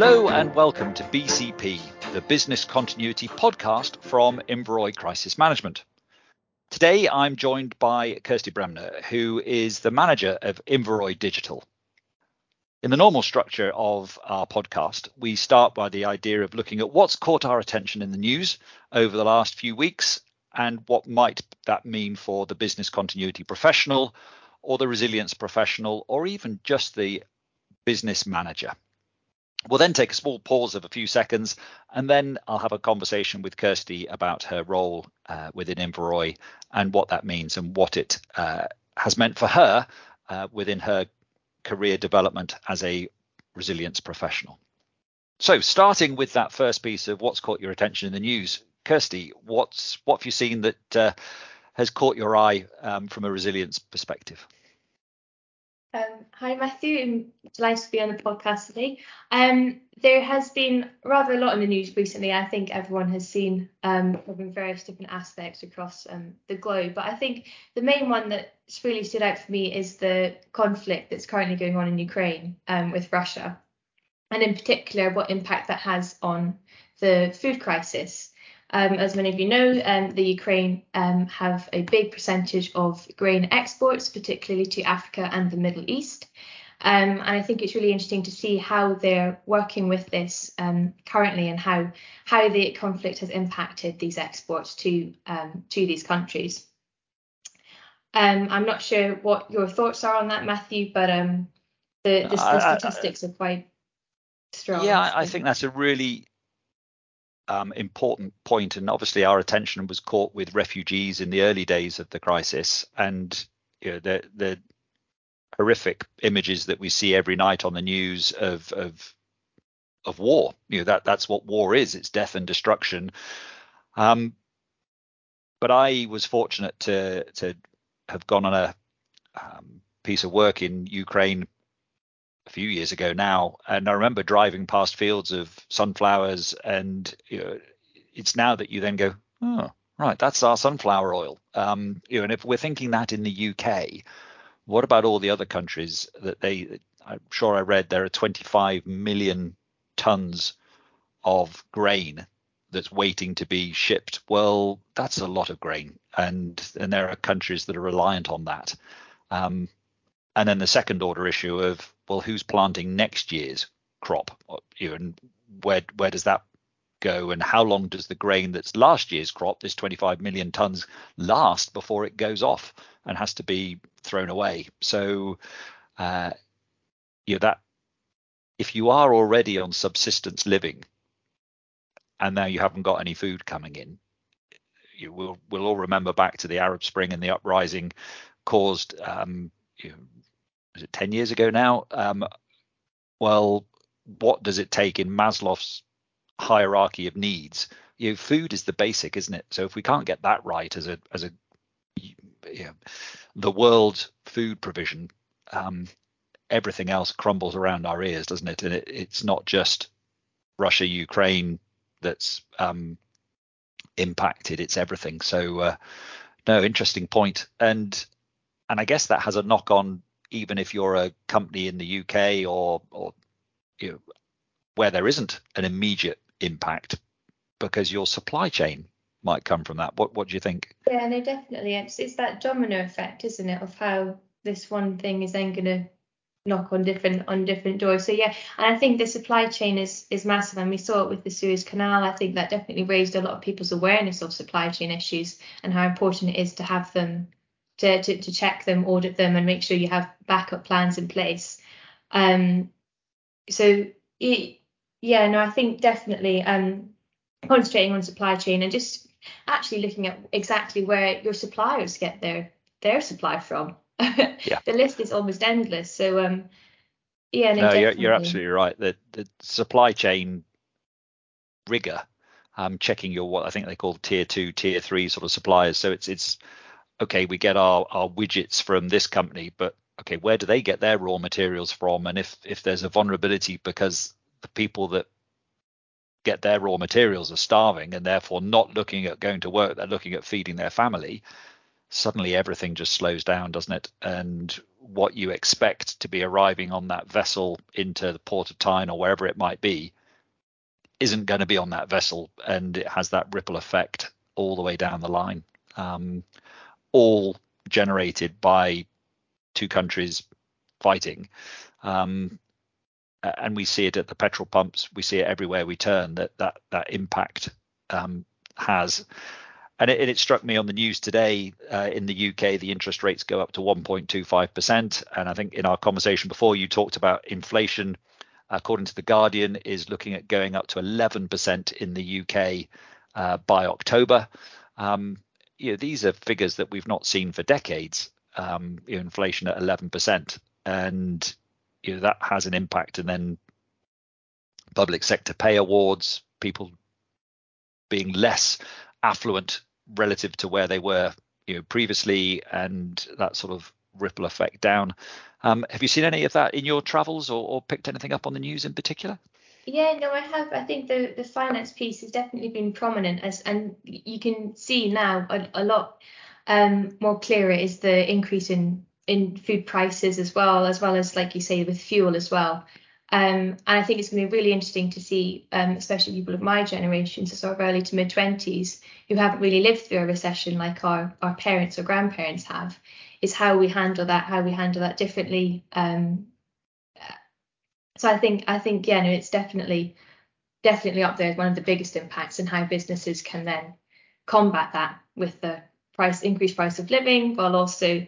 Hello and welcome to BCP, the Business Continuity Podcast from Inveroy Crisis Management. Today I'm joined by Kirsty Bremner, who is the manager of Inveroy Digital. In the normal structure of our podcast, we start by the idea of looking at what's caught our attention in the news over the last few weeks and what might that mean for the business continuity professional or the resilience professional or even just the business manager. We'll then take a small pause of a few seconds, and then I'll have a conversation with Kirsty about her role uh, within Inveroy and what that means and what it uh, has meant for her uh, within her career development as a resilience professional. So, starting with that first piece of what's caught your attention in the news, Kirsty, what's what have you seen that uh, has caught your eye um, from a resilience perspective? Um, hi, Matthew. I'm delighted to be on the podcast today. Um, there has been rather a lot in the news recently. I think everyone has seen um, from various different aspects across um, the globe. But I think the main one that's really stood out for me is the conflict that's currently going on in Ukraine um, with Russia, and in particular, what impact that has on the food crisis. Um, as many of you know, um, the Ukraine um, have a big percentage of grain exports, particularly to Africa and the Middle East. Um, and I think it's really interesting to see how they're working with this um, currently and how how the conflict has impacted these exports to um, to these countries. I'm not sure what your thoughts are on that, Matthew, but the, the, the statistics I, I, are quite strong. Yeah, I think that's a really um, important point, and obviously our attention was caught with refugees in the early days of the crisis, and you know, the the horrific images that we see every night on the news of of of war. You know that that's what war is. It's death and destruction. Um, but I was fortunate to to have gone on a um, piece of work in Ukraine a few years ago now, and I remember driving past fields of sunflowers, and you know, it's now that you then go, oh, right, that's our sunflower oil. Um, you know, and if we're thinking that in the UK, what about all the other countries that they? I'm sure I read there are 25 million tons of grain that's waiting to be shipped. Well, that's a lot of grain, and and there are countries that are reliant on that. Um, and then the second order issue of well, who's planting next year's crop? And where where does that go? And how long does the grain that's last year's crop, this 25 million tons, last before it goes off and has to be thrown away? So, uh, you know that if you are already on subsistence living and now you haven't got any food coming in, you will we'll all remember back to the Arab Spring and the uprising caused um, you know, was it 10 years ago now? Um, well, what does it take in Maslow's hierarchy of needs? You know, food is the basic, isn't it? So if we can't get that right as a as a you know, the world food provision, um, everything else crumbles around our ears, doesn't it? And it, it's not just Russia, Ukraine that's um, impacted; it's everything. So, uh, no, interesting point, and and I guess that has a knock on even if you're a company in the UK or or you know, where there isn't an immediate impact because your supply chain might come from that. What what do you think? Yeah, no, definitely. It's it's that domino effect, isn't it, of how this one thing is then going to knock on different on different doors. So yeah, and I think the supply chain is is massive, and we saw it with the Suez Canal. I think that definitely raised a lot of people's awareness of supply chain issues and how important it is to have them to, to, to check them, audit them, and make sure you have backup plans in place. Um, so it, yeah, no, I think definitely um, concentrating on supply chain and just actually looking at exactly where your suppliers get their their supply from. yeah. the list is almost endless. So um, yeah, no, no you're, you're absolutely right. The the supply chain rigor, um, checking your what I think they call tier two, tier three sort of suppliers. So it's it's okay, we get our, our widgets from this company, but okay, where do they get their raw materials from? And if if there's a vulnerability because the people that get their raw materials are starving and therefore not looking at going to work, they're looking at feeding their family. suddenly everything just slows down, doesn't it? And what you expect to be arriving on that vessel into the port of Tyne or wherever it might be isn't going to be on that vessel, and it has that ripple effect all the way down the line. Um, all generated by two countries fighting. Um, and we see it at the petrol pumps. We see it everywhere we turn that that that impact um, has. And it, it, struck me on the news today uh, in the UK, the interest rates go up to 1.25%. And I think in our conversation before, you talked about inflation, according to The Guardian, is looking at going up to 11% in the UK uh, by October. Um, you know, these are figures that we've not seen for decades. Um, you know, inflation at 11%, and you know that has an impact. And then public sector pay awards, people being less affluent relative to where they were you know previously and that sort of ripple effect down um, have you seen any of that in your travels or, or, picked anything up on the news in particular yeah no i have i think the the finance piece has definitely been prominent as and you can see now a, a lot um, more clearer is the increase in in food prices as well as well as like you say with fuel as well um, and I think it's going to be really interesting to see, um, especially people of my generation, so sort of early to mid 20s, who haven't really lived through a recession like our, our parents or grandparents have, is how we handle that, how we handle that differently. Um, so I think, I think, yeah, no, it's definitely, definitely up there as one of the biggest impacts and how businesses can then combat that with the price increased price of living while also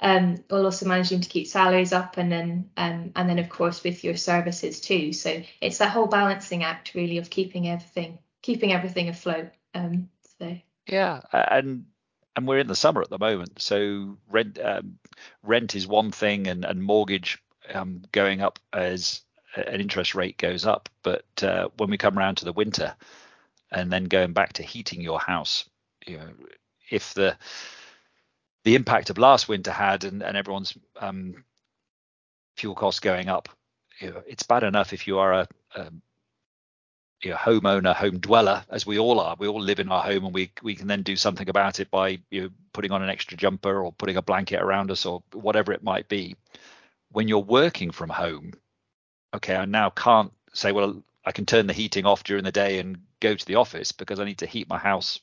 um, while also managing to keep salaries up and then um, and then of course with your services too. So it's that whole balancing act really of keeping everything keeping everything afloat. Um, so yeah, and and we're in the summer at the moment, so rent um, rent is one thing, and and mortgage um, going up as an interest rate goes up. But uh, when we come around to the winter, and then going back to heating your house, you know, if the the impact of last winter had and, and everyone's um, fuel costs going up, you know, it's bad enough if you are a, a you know, homeowner, home dweller, as we all are. We all live in our home, and we we can then do something about it by you know, putting on an extra jumper or putting a blanket around us or whatever it might be. When you're working from home, okay, I now can't say, well, I can turn the heating off during the day and go to the office because I need to heat my house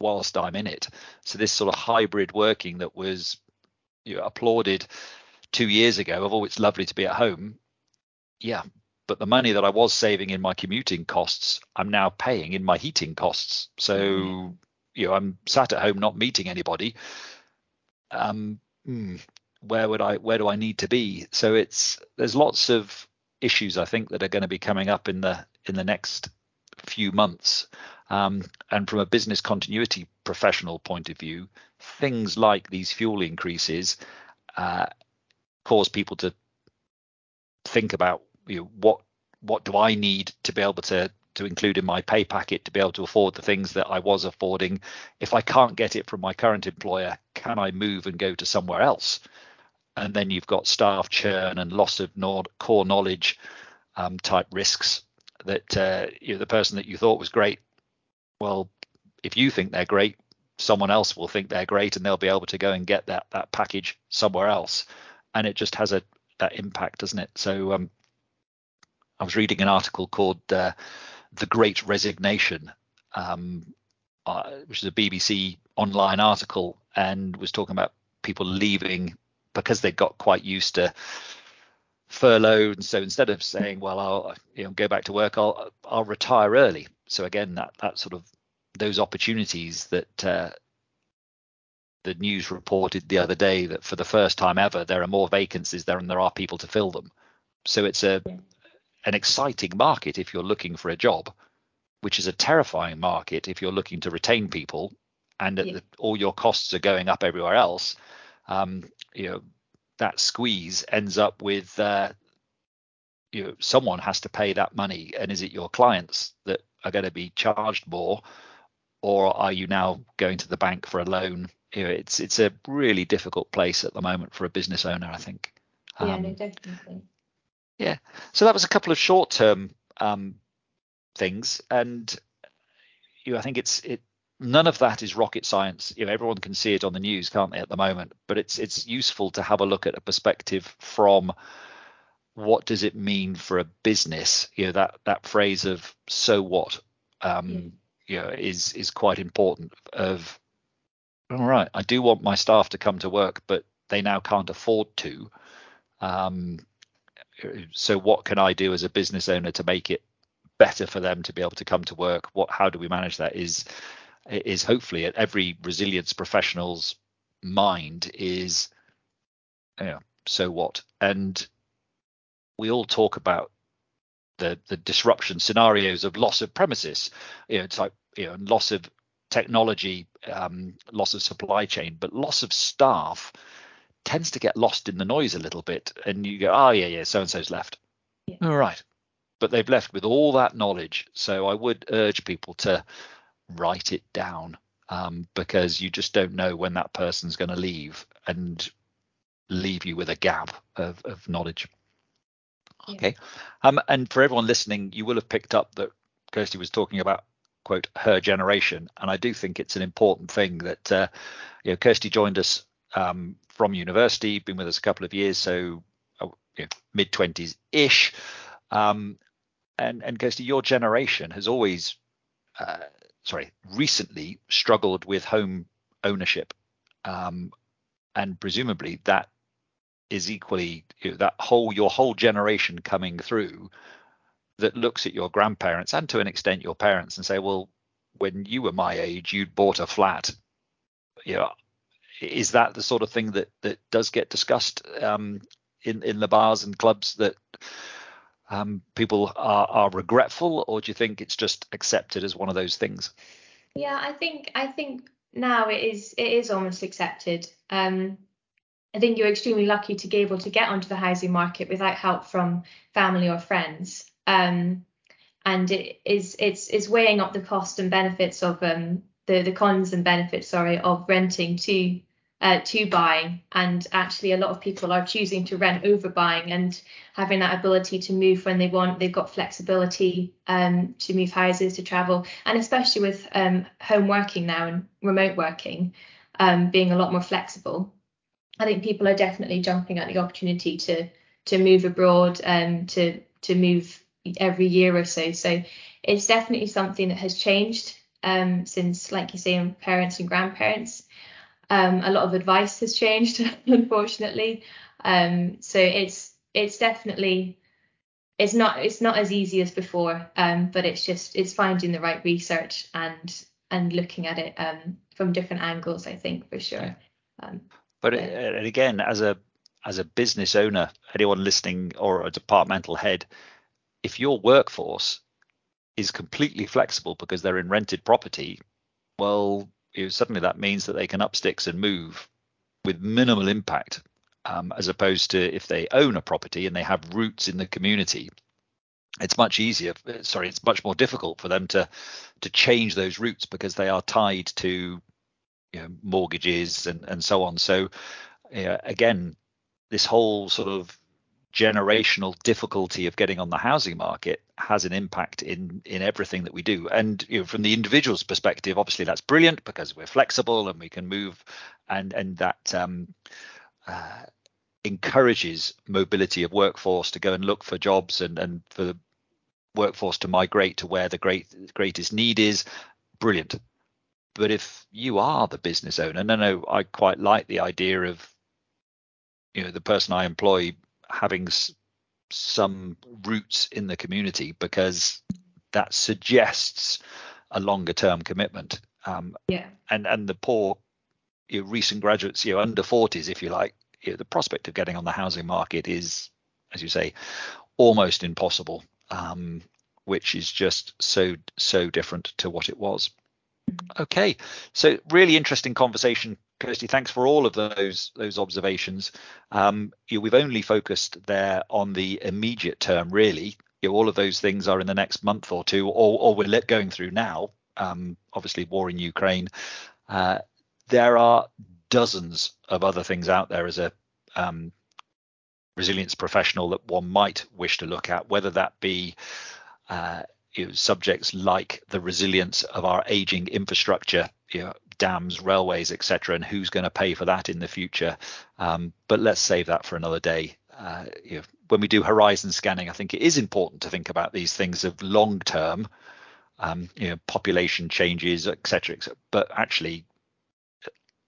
whilst I'm in it. So this sort of hybrid working that was you know, applauded two years ago of oh it's lovely to be at home. Yeah, but the money that I was saving in my commuting costs, I'm now paying in my heating costs. So mm-hmm. you know I'm sat at home not meeting anybody. Um, hmm, where would I where do I need to be? So it's there's lots of issues I think that are going to be coming up in the in the next few months um, and from a business continuity professional point of view, things like these fuel increases uh, cause people to think about you know, what what do I need to be able to to include in my pay packet to be able to afford the things that I was affording. If I can't get it from my current employer, can I move and go to somewhere else? And then you've got staff churn and loss of core knowledge um, type risks that uh, you know, the person that you thought was great well, if you think they're great, someone else will think they're great and they'll be able to go and get that that package somewhere else. And it just has a that impact, doesn't it? So um, I was reading an article called uh, "The Great Resignation," um, uh, which is a BBC online article, and was talking about people leaving because they got quite used to furlough, and so instead of saying, "Well, I'll you know go back to work, I'll I'll retire early," so again, that that sort of those opportunities that uh, the news reported the other day that for the first time ever there are more vacancies there and there are people to fill them. So it's a an exciting market if you're looking for a job, which is a terrifying market if you're looking to retain people and yeah. the, all your costs are going up everywhere else. Um, you know that squeeze ends up with uh, you know someone has to pay that money. And is it your clients that are going to be charged more? Or are you now going to the bank for a loan? You know, it's it's a really difficult place at the moment for a business owner i think. Yeah um, no definitely. yeah. So that was a couple of short term um, things. And you know, i think it's it none of that is rocket science. You know, everyone can see it on the news, can't they, at the moment? But it's it's useful to have a look at a perspective from what does it mean for a business? You know, that that phrase of so what, um, mm. you know, is is quite important. Of all right, I do want my staff to come to work, but they now can't afford to. Um, so what can I do as a business owner to make it better for them to be able to come to work? What how do we manage that? Is is hopefully at every resilience professional's mind is you know, so what? And we all talk about the the disruption scenarios of loss of premises, you know, type you know, loss of technology, um, loss of supply chain, but loss of staff tends to get lost in the noise a little bit. And you go, oh yeah, yeah, so and so's left. Yeah. All right, but they've left with all that knowledge. So I would urge people to write it down um, because you just don't know when that person's going to leave and leave you with a gap of, of knowledge. Yeah. Okay. Um, and for everyone listening, you will have picked up that Kirsty was talking about quote her generation, and I do think it's an important thing that uh, you know Kirsty joined us um, from university, been with us a couple of years, so uh, you know, mid twenties ish. Um, and and Kirsty, your generation has always, uh, sorry, recently struggled with home ownership, um, and presumably that is equally you know, that whole your whole generation coming through that looks at your grandparents and to an extent your parents and say, well, when you were my age, you'd bought a flat. You know, is that the sort of thing that that does get discussed um, in in the bars and clubs that um, people are, are regretful, or do you think it's just accepted as one of those things? Yeah, I think I think now it is it is almost accepted. Um, I think you're extremely lucky to be able to get onto the housing market without help from family or friends. Um, and it is it's it's weighing up the cost and benefits of um, the the cons and benefits sorry of renting to uh, to buying. And actually, a lot of people are choosing to rent over buying and having that ability to move when they want. They've got flexibility um, to move houses, to travel, and especially with um, home working now and remote working um, being a lot more flexible. I think people are definitely jumping at the opportunity to to move abroad and um, to to move every year or so. So it's definitely something that has changed um, since, like you say, parents and grandparents. Um, a lot of advice has changed, unfortunately. Um, so it's it's definitely it's not it's not as easy as before, um, but it's just it's finding the right research and and looking at it um, from different angles. I think for sure. Um, but yeah. Uh, again, as a as a business owner, anyone listening or a departmental head, if your workforce is completely flexible because they're in rented property, well, you know, suddenly that means that they can up sticks and move with minimal impact, um, as opposed to if they own a property and they have roots in the community. It's much easier. Sorry, it's much more difficult for them to to change those roots because they are tied to you know, mortgages and and so on. So again, this whole sort of generational difficulty of getting on the housing market has an impact in in everything that we do. And you know from the individual's perspective obviously that's brilliant because we're flexible and we can move and and that um, uh, encourages mobility of workforce to go and look for jobs and and for the workforce to migrate to where the great greatest need is. Brilliant. But if you are the business owner no no i quite like the idea of you know the person i employ having s- some roots in the community because that suggests a longer term commitment. Um, yeah. And and the poor you know, recent graduates, you know, under 40s, if you like, you know, the prospect of getting on the housing market is, as you say, almost impossible. Um, which is just so so different to what it was. Mm-hmm. Okay, so really interesting conversation Kirsty, thanks for all of those those observations. Um, you know, we've only focused there on the immediate term, really. You know, all of those things are in the next month or two, or, or we're going through now. Um, obviously, war in Ukraine. Uh, there are dozens of other things out there as a um, resilience professional that one might wish to look at, whether that be uh, you know, subjects like the resilience of our aging infrastructure, you know, dams, railways, etc., and who's going to pay for that in the future. Um, but let's save that for another day. Uh, you know, when we do horizon scanning, I think it is important to think about these things of long term, um, you know, population changes, etc., etc. But actually,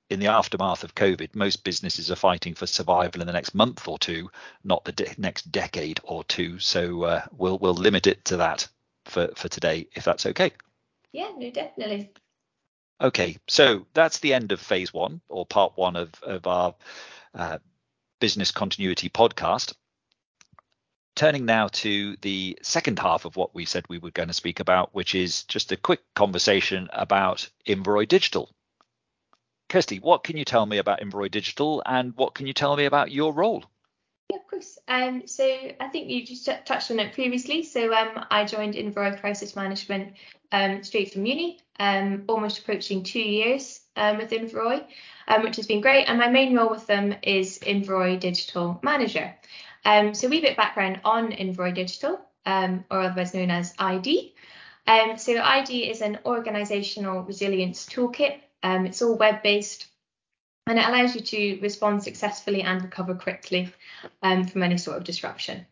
in the aftermath of COVID, most businesses are fighting for survival in the next month or two, not the de- next decade or two. So uh, we'll we'll limit it to that for for today, if that's okay. Yeah, no, definitely. Okay, so that's the end of phase one or part one of of our uh, business continuity podcast. Turning now to the second half of what we said we were going to speak about, which is just a quick conversation about Inveroy Digital. Kirsty, what can you tell me about Inveroy Digital and what can you tell me about your role? Yeah, of course. Um, so I think you just t- touched on it previously. So um, I joined Inveroy Crisis Management um, straight from uni, um, almost approaching two years um, with Inveroy, um, which has been great. And my main role with them is Inveroy Digital Manager. So a wee bit background on Inveroy Digital, or otherwise known as ID. So ID is an organizational resilience toolkit. It's all web-based and it allows you to respond successfully and recover quickly um, from any sort of disruption.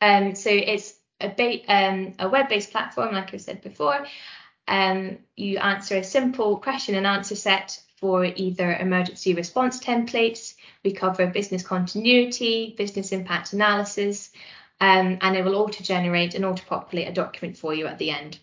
Um, so it's a, ba- um, a web-based platform, like I said before. Um, you answer a simple question and answer set for either emergency response templates. We cover business continuity, business impact analysis, um, and it will auto-generate and auto-populate a document for you at the end,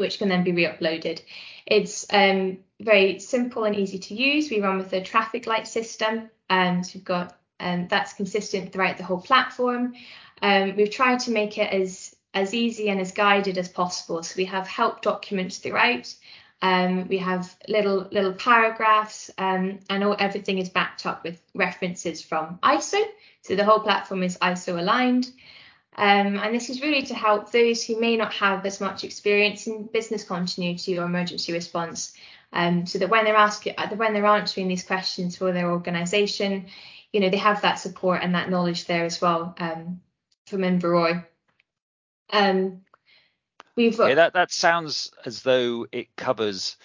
which can then be re-uploaded. It's um, very simple and easy to use. We run with a traffic light system, um, so we've got um, that's consistent throughout the whole platform. Um, we've tried to make it as as easy and as guided as possible. So we have help documents throughout. Um, we have little little paragraphs, um, and all, everything is backed up with references from ISO. So the whole platform is ISO aligned. Um, and this is really to help those who may not have as much experience in business continuity or emergency response, um, so that when they're asking, when they're answering these questions for their organisation, you know, they have that support and that knowledge there as well um, from Inveroy. Um, we've okay, that that sounds as though it covers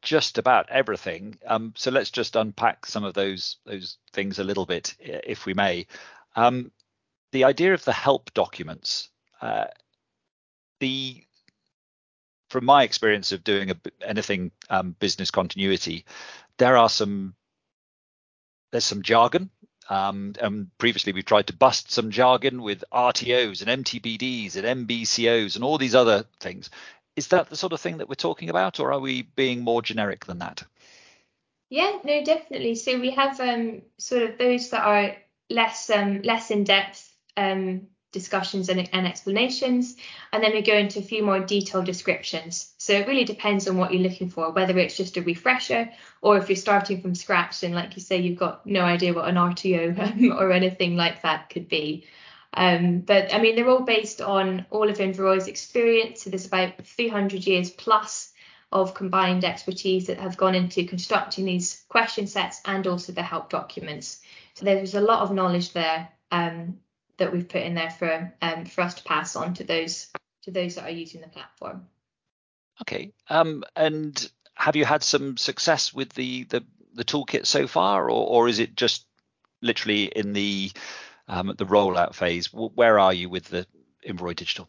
just about everything. Um, so let's just unpack some of those those things a little bit, if we may. Um, the idea of the help documents, uh, the from my experience of doing a, anything um, business continuity, there are some there's some jargon. Um, and previously we've tried to bust some jargon with RTOs and MTPDs and MBCOs and all these other things. Is that the sort of thing that we're talking about, or are we being more generic than that? Yeah, no, definitely. So we have um, sort of those that are less um, less in depth um, discussions and, and, explanations, and then we go into a few more detailed descriptions. So it really depends on what you're looking for, whether it's just a refresher or if you're starting from scratch and, like you say, you've got no idea what an RTO or anything like that could be. Um, but I mean, they're all based on all of Inveroy's experience. So there's about 300 years plus of combined expertise that have gone into constructing these question sets and also the help documents. So there's a lot of knowledge there um, that we've put in there for um, for us to pass on to those to those that are using the platform. Okay. Um, and have you had some success with the the, the toolkit so far, or or is it just literally in the um, the rollout phase? Where are you with the Inveroy Digital?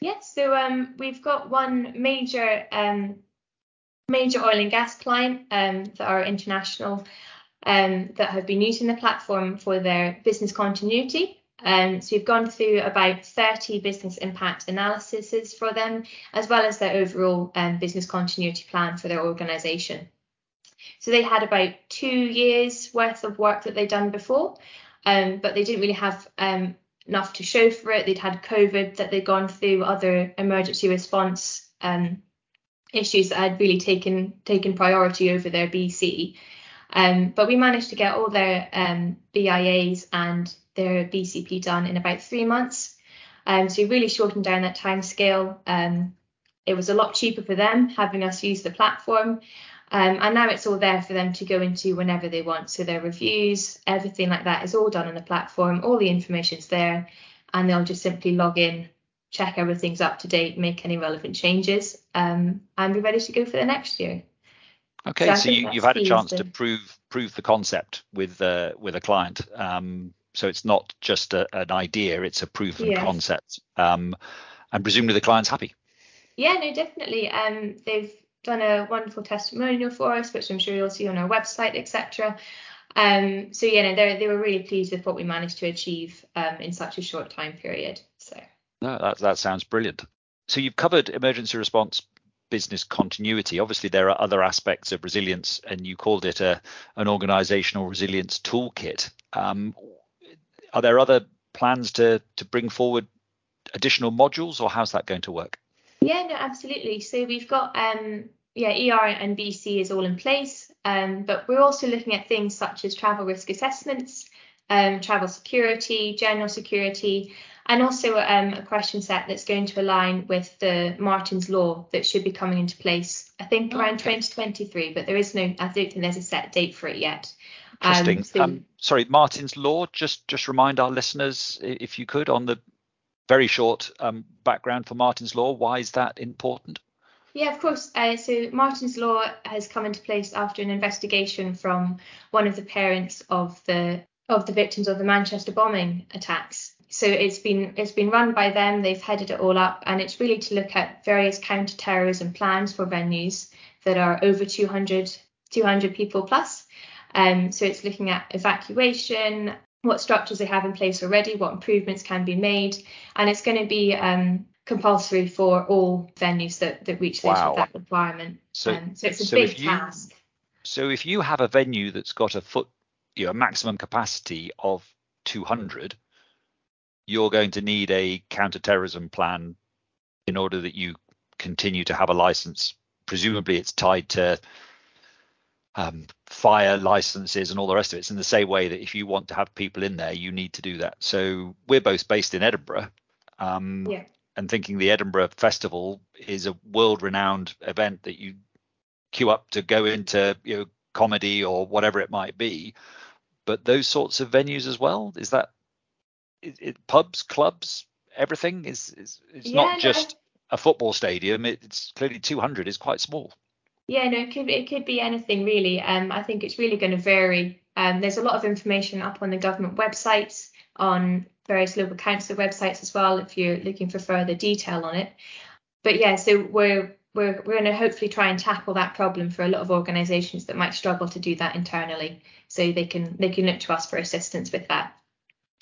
Yes, so um, we've got one major um, major oil and gas client um, that are international um, that have been using the platform for their business continuity. Um, so we've gone through about 30 business impact analyses for them, as well as their overall um, business continuity plan for their organisation. So they had about two years worth of work that they'd done before, um, but they didn't really have um, enough to show for it. They'd had COVID, that they'd gone through other emergency response um, issues that had really taken taken priority over their BC. Um, but we managed to get all their um, BIAs and their BCP done in about three months. Um, so we really shortened down that time scale. Um, it was a lot cheaper for them having us use the platform. Um, and now it's all there for them to go into whenever they want. So their reviews, everything like that is all done on the platform. All the information's there, and they'll just simply log in check everything's up to date, make any relevant changes, um, and be ready to go for the next year. Okay, so, so you, have had a chance to prove prove the concept with uh, with a client. Um, so it's not just a, an idea; it's a proven yes. concept. Um, and presumably the client's happy. Yeah, no, definitely. Um, they've done a wonderful testimonial for us, which I'm sure you'll see on our website, etc. Um, so yeah, no, they they were really pleased with what we managed to achieve um, in such a short time period. So. No, that that sounds brilliant. So you've covered emergency response business continuity. Obviously, there are other aspects of resilience, and you called it a an organizational resilience toolkit. Um, are there other plans to to bring forward additional modules, or how's that going to work? Yeah, no, absolutely. So we've got um, yeah, ER and BC is all in place, um, but we're also looking at things such as travel risk assessments, um, travel security, general security, and also um, a question set that's going to align with the Martyn's Law that should be coming into place, I think, around okay. 2023, but there is no, I don't think there's a set date for it yet. Interesting. Um, so, um, sorry, Martyn's Law, just just remind our listeners, if you could, on the very short um, background for Martyn's Law. Why is that important? Yeah, of course. Uh, so Martyn's Law has come into place after an investigation from one of the parents of the of the victims of the Manchester bombing attacks. So it's been it's been run by them. They've headed it all up, and it's really to look at various counter-terrorism plans for venues that are over 200 200 people plus. Um, so it's looking at evacuation, what structures they have in place already, what improvements can be made, and it's going to be um, compulsory for all venues that, that reach wow. that requirement. So, um, so it's a so big you, task. So if you have a venue that's got a foot, you know, a maximum capacity of 200, you're going to need a counter-terrorism plan in order that you continue to have a license. Presumably, it's tied to um, fire licenses and all the rest of it. It's in the same way that if you want to have people in there, you need to do that. So we're both based in Edinburgh. Um, yeah and thinking the Edinburgh Festival is a world-renowned event that you queue up to go into, you know, comedy or whatever it might be. But those sorts of venues as well, is that it, it, pubs, clubs, everything is is it's yeah, not just no. a football stadium. It, it's clearly 200 is quite small. Yeah, no, it could it could be anything really. Um, I think it's really going to vary. Um, there's a lot of information up on the government websites on various local council websites as well if you're looking for further detail on it. But yeah, so we're we're we're going to hopefully try and tackle that problem for a lot of organisations that might struggle to do that internally, so they can they can look to us for assistance with that,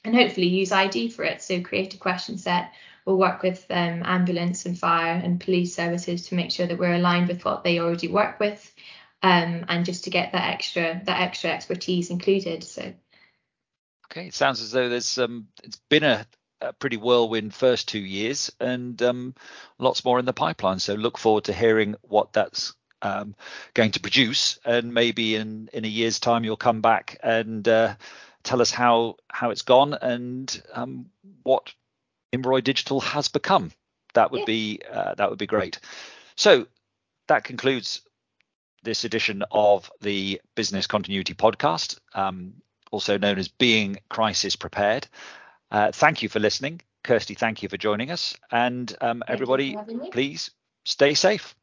and hopefully use ID for it. So create a question set. We'll work with um, ambulance and fire and police services to make sure that we're aligned with what they already work with, um, and just to get that extra that extra expertise included. So Okay, it sounds as though there's um, it's been a, a pretty whirlwind first two years, and um, lots more in the pipeline. So look forward to hearing what that's um, going to produce, and maybe in in a year's time you'll come back and uh, tell us how how it's gone and um, what Inveroy Digital has become. That would yeah. be uh, that would be great. So that concludes this edition of the Business Continuity Podcast. Um, also known as Being Crisis Prepared. Uh, thank you for listening. Kirsty, thank you for joining us. And um, everybody, please stay safe.